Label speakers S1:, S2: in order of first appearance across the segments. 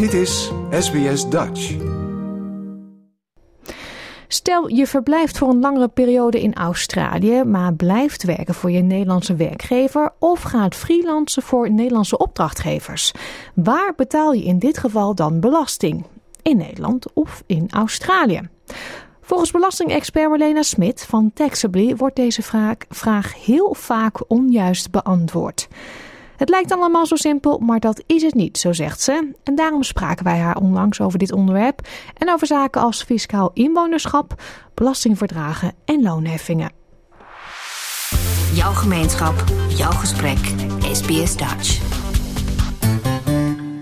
S1: Dit is SBS Dutch.
S2: Stel je verblijft voor een langere periode in Australië, maar blijft werken voor je Nederlandse werkgever of gaat freelancen voor Nederlandse opdrachtgevers. Waar betaal je in dit geval dan belasting? In Nederland of in Australië? Volgens belastingexpert Marlena Smit van Taxably wordt deze vraag, vraag heel vaak onjuist beantwoord. Het lijkt allemaal zo simpel, maar dat is het niet, zo zegt ze. En daarom spraken wij haar onlangs over dit onderwerp en over zaken als fiscaal inwonerschap, belastingverdragen en loonheffingen.
S3: Jouw gemeenschap, jouw gesprek, SBS Dutch.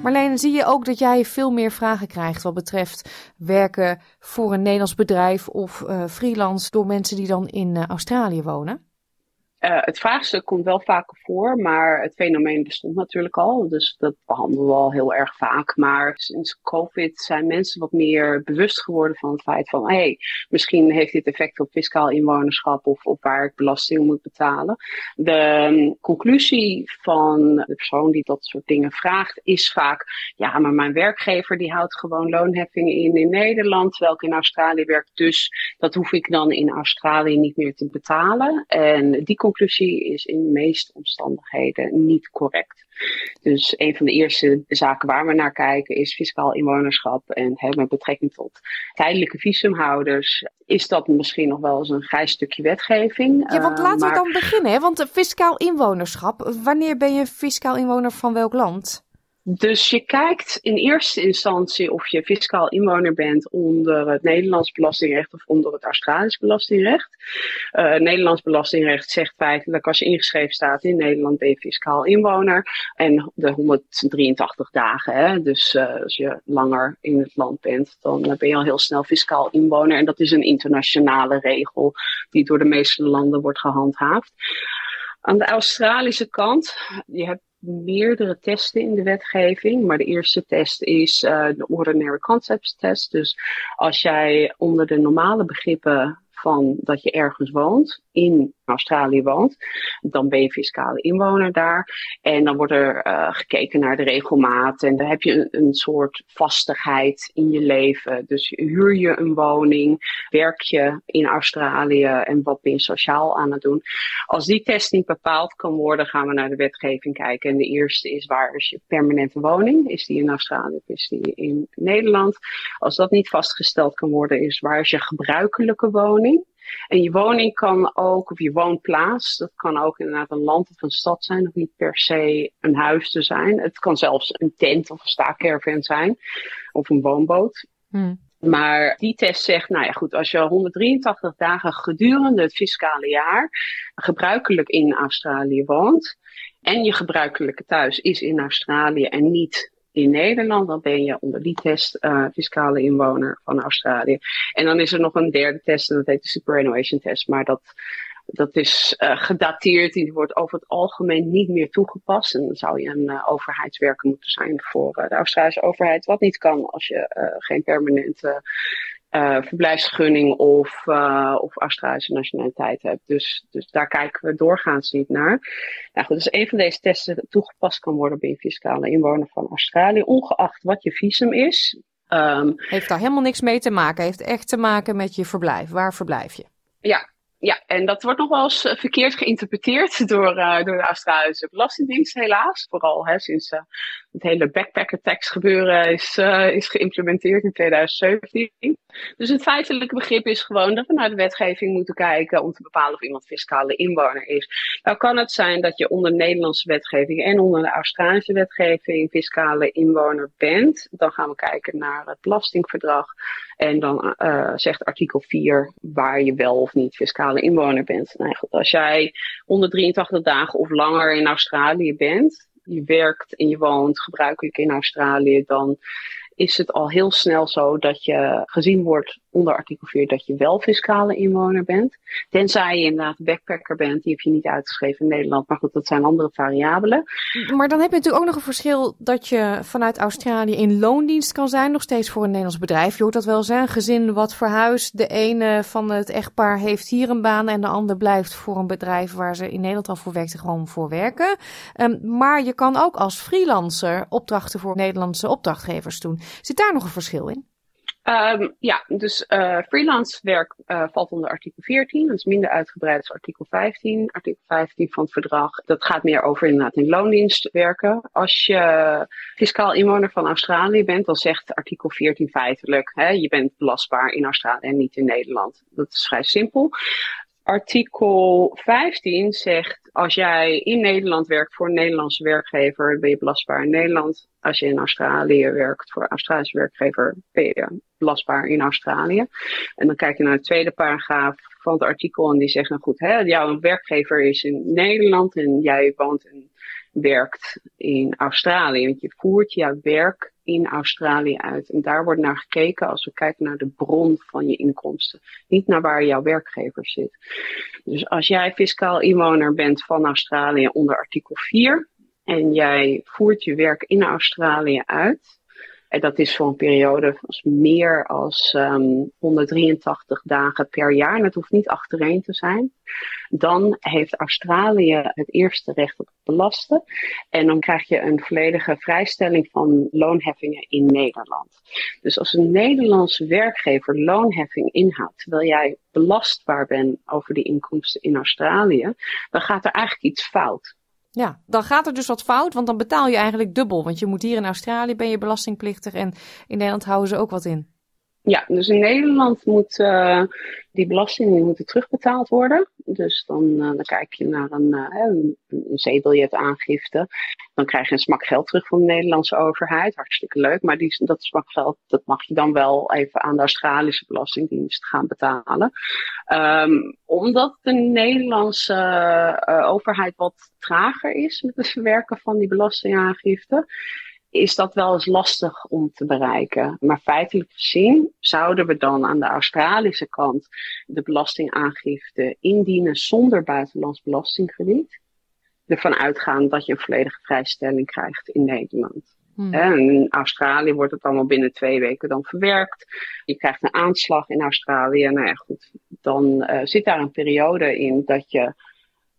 S2: Marlene, zie je ook dat jij veel meer vragen krijgt wat betreft werken voor een Nederlands bedrijf of uh, freelance door mensen die dan in uh, Australië wonen?
S4: Uh, het vraagstuk komt wel vaker voor, maar het fenomeen bestond natuurlijk al. Dus dat behandelen we al heel erg vaak. Maar sinds COVID zijn mensen wat meer bewust geworden van het feit van... hé, hey, misschien heeft dit effect op fiscaal inwonerschap of op waar ik belasting moet betalen. De um, conclusie van de persoon die dat soort dingen vraagt is vaak... ja, maar mijn werkgever die houdt gewoon loonheffingen in in Nederland... terwijl ik in Australië werk, dus dat hoef ik dan in Australië niet meer te betalen. En die conclusie is in de meeste omstandigheden niet correct. Dus een van de eerste zaken waar we naar kijken is fiscaal inwonerschap. En hè, met betrekking tot tijdelijke visumhouders is dat misschien nog wel eens een grijs stukje wetgeving.
S2: Ja, want laten we dan beginnen. Hè? Want fiscaal inwonerschap, wanneer ben je fiscaal inwoner van welk land?
S4: Dus je kijkt in eerste instantie of je fiscaal inwoner bent onder het Nederlands belastingrecht of onder het Australisch belastingrecht. Uh, Nederlands belastingrecht zegt feitelijk als je ingeschreven staat in Nederland ben je fiscaal inwoner. En de 183 dagen, hè, dus uh, als je langer in het land bent, dan ben je al heel snel fiscaal inwoner. En dat is een internationale regel die door de meeste landen wordt gehandhaafd. Aan de Australische kant, je hebt meerdere testen in de wetgeving. Maar de eerste test is uh, de Ordinary Concepts Test. Dus als jij onder de normale begrippen van dat je ergens woont, in Australië woont, dan ben je fiscale inwoner daar. En dan wordt er uh, gekeken naar de regelmaat en dan heb je een, een, soort vastigheid in je leven. Dus huur je een woning, werk je in Australië en wat ben je sociaal aan het doen. Als die test niet bepaald kan worden, gaan we naar de wetgeving kijken. En de eerste is waar is je permanente woning? Is die in Australië of is die in Nederland? Als dat niet vastgesteld kan worden, is waar is je gebruikelijke woning? En je woning kan ook, of je woonplaats, dat kan ook inderdaad een land of een stad zijn, of niet per se een huis te zijn. Het kan zelfs een tent of een staakerven zijn, of een woonboot. Hmm. Maar die test zegt, nou ja goed, als je 183 dagen gedurende het fiscale jaar gebruikelijk in Australië woont en je gebruikelijke thuis is in Australië en niet in Nederland, dan ben je onder die test uh, fiscale inwoner van Australië. En dan is er nog een derde test en dat heet de superannuation test. Maar dat, dat is uh, gedateerd, die wordt over het algemeen niet meer toegepast. En dan zou je een uh, overheidswerker moeten zijn voor de Australische overheid. Wat niet kan als je geen permanente uh, verblijfsgunning of, uh, of Australische nationaliteit hebt. Dus, dus daar kijken we doorgaans niet naar. Nou goed, dus een van deze testen toegepast kan worden bij een fiscale inwoner van Australië, ongeacht wat je visum is.
S2: Um, heeft daar helemaal niks mee te maken. Heeft echt te maken met je verblijf. Waar verblijf je?
S4: Ja, ja, en dat wordt nog wel eens uh, verkeerd geïnterpreteerd door, uh, door de Australische Belastingdienst, helaas. Vooral hè, sinds uh, het hele backpacker tax gebeuren is, is geïmplementeerd in 2017. Dus het feitelijke begrip is gewoon dat we naar de wetgeving moeten kijken om te bepalen of iemand fiscale inwoner is. Nou kan het zijn dat je onder de Nederlandse wetgeving en onder de Australische wetgeving fiscale inwoner bent. Dan gaan we kijken naar het belastingverdrag. En dan uh, zegt artikel 4 waar je wel of niet fiscale inwoner bent. Nou als jij 183 dagen of langer in Australië bent, je werkt en je woont gebruikelijk in Australië, dan is het al heel snel zo dat je gezien wordt onder artikel 4 dat je wel fiscale inwoner bent. Tenzij je inderdaad backpacker bent, die heb je niet uitgeschreven in Nederland. Maar goed, dat zijn andere variabelen.
S2: Maar dan heb je natuurlijk ook nog een verschil dat je vanuit Australië in loondienst kan zijn, nog steeds voor een Nederlands bedrijf. Je hoort dat wel zijn, gezin wat verhuist. De ene van het echtpaar heeft hier een baan en de ander blijft voor een bedrijf waar ze in Nederland al voor werkte gewoon voor werken. Um, maar je kan ook als freelancer opdrachten voor Nederlandse opdrachtgevers doen. Zit daar nog een verschil in?
S4: Um, ja, dus uh, freelance werk uh, valt onder artikel 14. Dat is minder uitgebreid als artikel 15. Artikel 15 van het verdrag, dat gaat meer over inderdaad in loondienst werken. Als je fiscaal inwoner van Australië bent, dan zegt artikel 14 feitelijk, hè, je bent belastbaar in Australië en niet in Nederland. Dat is vrij simpel. Artikel 15 zegt, als jij in Nederland werkt voor een Nederlandse werkgever, ben je belastbaar in Nederland. Als je in Australië werkt voor een Australische werkgever, ben je belastbaar in Australië. En dan kijk je naar de tweede paragraaf van het artikel en die zegt, nou goed, hè, jouw werkgever is in Nederland en jij woont en werkt in Australië. Want je voert jouw werk in Australië uit. En daar wordt naar gekeken als we kijken naar de bron van je inkomsten. Niet naar waar jouw werkgever zit. Dus als jij fiscaal inwoner bent van Australië onder artikel 4 en jij voert je werk in Australië uit, en dat is voor een periode van meer als um, ehm, 183 dagen per jaar. En het hoeft niet achtereen te zijn. Dan heeft Australië het eerste recht op belasten. En dan krijg je een volledige vrijstelling van loonheffingen in Nederland. Dus als een Nederlandse werkgever loonheffing inhoudt, terwijl jij belastbaar bent over die inkomsten in Australië, dan gaat er eigenlijk iets fout.
S2: Ja, dan gaat er dus wat fout, want dan betaal je eigenlijk dubbel. Want je moet hier in Australië ben je belastingplichtig en in Nederland houden ze ook wat in.
S4: Ja, dus in Nederland moet uh, die belastingen moeten terugbetaald worden. Dus dan, uh, dan kijk je naar een, uh, een, zeebiljetaangifte. Dan krijg je een smak geld terug van de Nederlandse overheid. Hartstikke leuk. Maar die, dat smak geld dat mag je dan wel even aan de Australische Belastingdienst gaan betalen. Um, omdat de Nederlandse overheid wat trager is met het verwerken van die belastingaangifte is dat wel eens lastig om te bereiken. Maar feitelijk gezien zouden we dan aan de Australische kant de belastingaangifte indienen zonder buitenlands belastingkrediet. Ervan uitgaan dat je een volledige vrijstelling krijgt in Nederland. Hmm. En in Australië wordt het allemaal binnen twee weken dan verwerkt. Je krijgt een aanslag in Australië. Nou ja, goed. Dan uh, zit daar een periode in dat je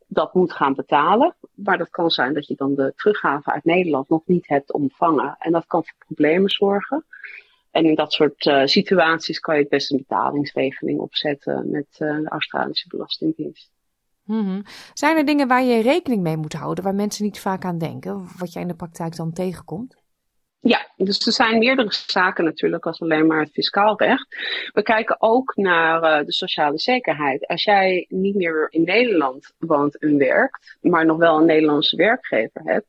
S4: dat moet gaan betalen. Maar dat kan zijn dat je dan de teruggave uit Nederland nog niet hebt ontvangen. En dat kan voor problemen zorgen. En in dat soort uh, situaties kan je het best een betalingsregeling opzetten met uh, de Australische Belastingdienst.
S2: Mm -hmm. Zijn er dingen waar je rekening mee moet houden, waar mensen niet vaak aan denken, wat jij in de praktijk dan tegenkomt?
S4: Ja, dus er zijn meerdere zaken natuurlijk als alleen maar het fiscaal recht. We kijken ook naar uh, de sociale zekerheid. Als jij niet meer in Nederland woont en werkt, maar nog wel een Nederlandse werkgever hebt,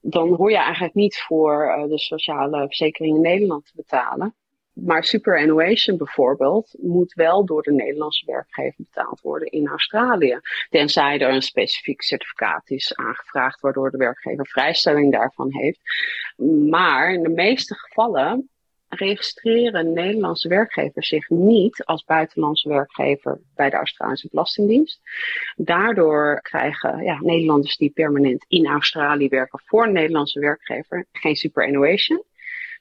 S4: dan hoor je eigenlijk niet voor uh, de sociale verzekering in Nederland te betalen. Maar superannuation bijvoorbeeld moet wel door de Nederlandse werkgever betaald worden in Australië. Tenzij er een specifiek certificaat is aangevraagd waardoor de werkgever vrijstelling daarvan heeft. Maar in de meeste gevallen registreren Nederlandse werkgevers zich niet als buitenlandse werkgever bij de Australische Belastingdienst. Daardoor krijgen ja, Nederlanders die permanent in Australië werken voor een Nederlandse werkgever geen superannuation.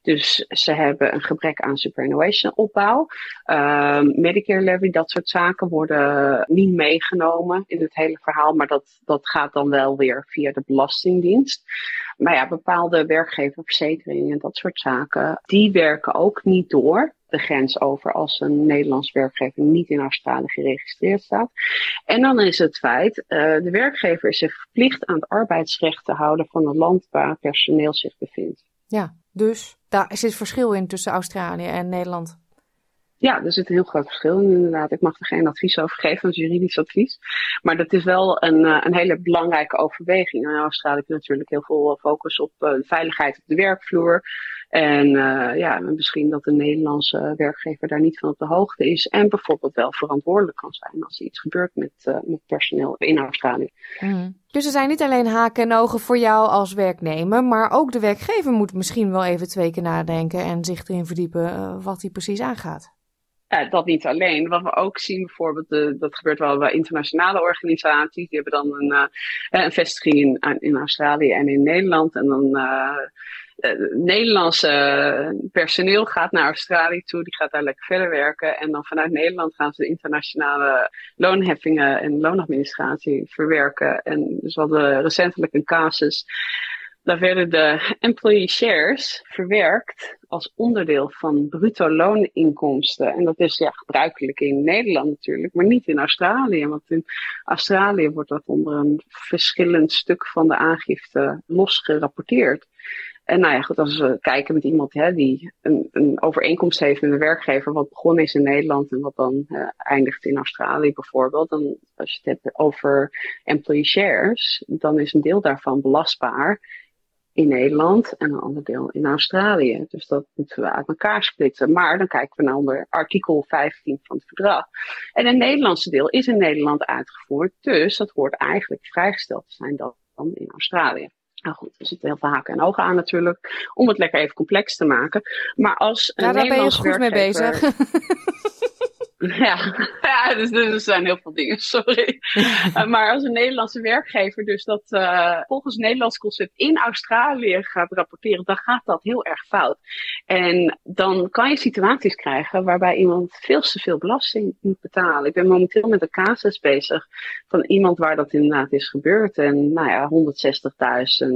S4: Dus ze hebben een gebrek aan superannuation opbouw. Um, Medicare levy, dat soort zaken worden niet meegenomen in het hele verhaal. Maar dat, dat gaat dan wel weer via de Belastingdienst. Maar ja, bepaalde werkgeververzekeringen en dat soort zaken, die werken ook niet door de grens over als een Nederlands werkgever niet in Australië geregistreerd staat. En dan is het feit, uh, de werkgever is zich verplicht aan het arbeidsrecht te houden van het land waar personeel zich bevindt.
S2: Ja, dus daar zit verschil in tussen Australië en Nederland.
S4: Ja, er zit een heel groot verschil in inderdaad. Ik mag er geen advies over geven, is juridisch advies. Maar dat is wel een, eh, een hele belangrijke overweging. In Australië natuurlijk heel veel focus op de veiligheid op de werkvloer. En uh, ja, misschien dat de Nederlandse werkgever daar niet van op de hoogte is. En bijvoorbeeld wel verantwoordelijk kan zijn als er iets gebeurt met, uh, met personeel in Australië.
S2: Mm. Dus er zijn niet alleen haken en ogen voor jou als werknemer, maar ook de werkgever moet misschien wel even twee keer nadenken en zich erin verdiepen uh, wat hij precies aangaat.
S4: Ja, dat niet alleen. Wat we ook zien bijvoorbeeld, de, dat gebeurt wel bij internationale organisaties. Die hebben dan een, een vestiging in, in Australië en in Nederland. En dan Nederlandse personeel gaat naar Australië toe, die gaat daar lekker verder werken. En dan vanuit Nederland gaan ze de internationale loonheffingen en loonadministratie verwerken. En dus we hadden recentelijk een casus. Daar werden de employee shares verwerkt als onderdeel van bruto looninkomsten. En dat is ja, gebruikelijk in Nederland natuurlijk, maar niet in Australië. Want in Australië wordt dat onder een verschillend stuk van de aangifte los gerapporteerd. En nou ja, goed, als we kijken met iemand hè, die een, een overeenkomst heeft met een werkgever, wat begonnen is in Nederland en wat dan uh, eindigt in Australië bijvoorbeeld, dan als je het hebt over employee shares, dan is een deel daarvan belastbaar in Nederland en een ander deel in Australië. Dus dat moeten we uit elkaar splitsen. Maar dan kijken we naar onder artikel 15 van het verdrag. En het Nederlandse deel is in Nederland uitgevoerd, dus dat hoort eigenlijk vrijgesteld te zijn dan in Australië. Nou goed, er zitten heel veel haken en ogen aan natuurlijk. Om het lekker even complex te maken. Maar als een ja, daar ben je goed mee bezig. Ja, ja dus, dus, er zijn heel veel dingen, sorry. Uh, maar als een Nederlandse werkgever dus dat uh, volgens het Nederlands concept in Australië gaat rapporteren, dan gaat dat heel erg fout. En dan kan je situaties krijgen waarbij iemand veel te veel belasting moet betalen. Ik ben momenteel met een casus bezig van iemand waar dat inderdaad is gebeurd. En nou ja, 160.000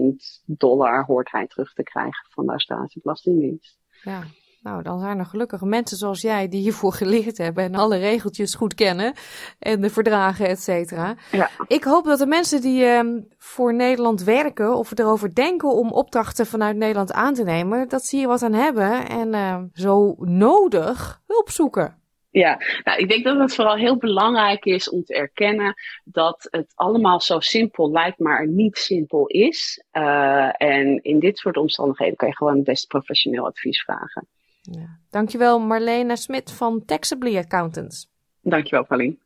S4: dollar hoort hij terug te krijgen van de Australische Belastingdienst.
S2: Ja. Nou, dan zijn er gelukkig mensen zoals jij die hiervoor geleerd hebben en alle regeltjes goed kennen en de verdragen, et cetera. Ja. Ik hoop dat de mensen die uh, voor Nederland werken of erover denken om opdrachten vanuit Nederland aan te nemen, dat ze hier wat aan hebben en uh, zo nodig hulp zoeken.
S4: Ja, nou, ik denk dat het vooral heel belangrijk is om te erkennen dat het allemaal zo simpel lijkt, maar niet simpel is. Uh, en in dit soort omstandigheden kan je gewoon het beste professioneel advies vragen.
S2: Ja. Dankjewel Marlene Smit van Taxably Accountants.
S4: Dankjewel Pauline.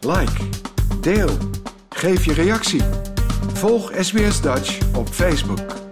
S1: Like, deel, geef je reactie. Volg SBS Dutch op Facebook.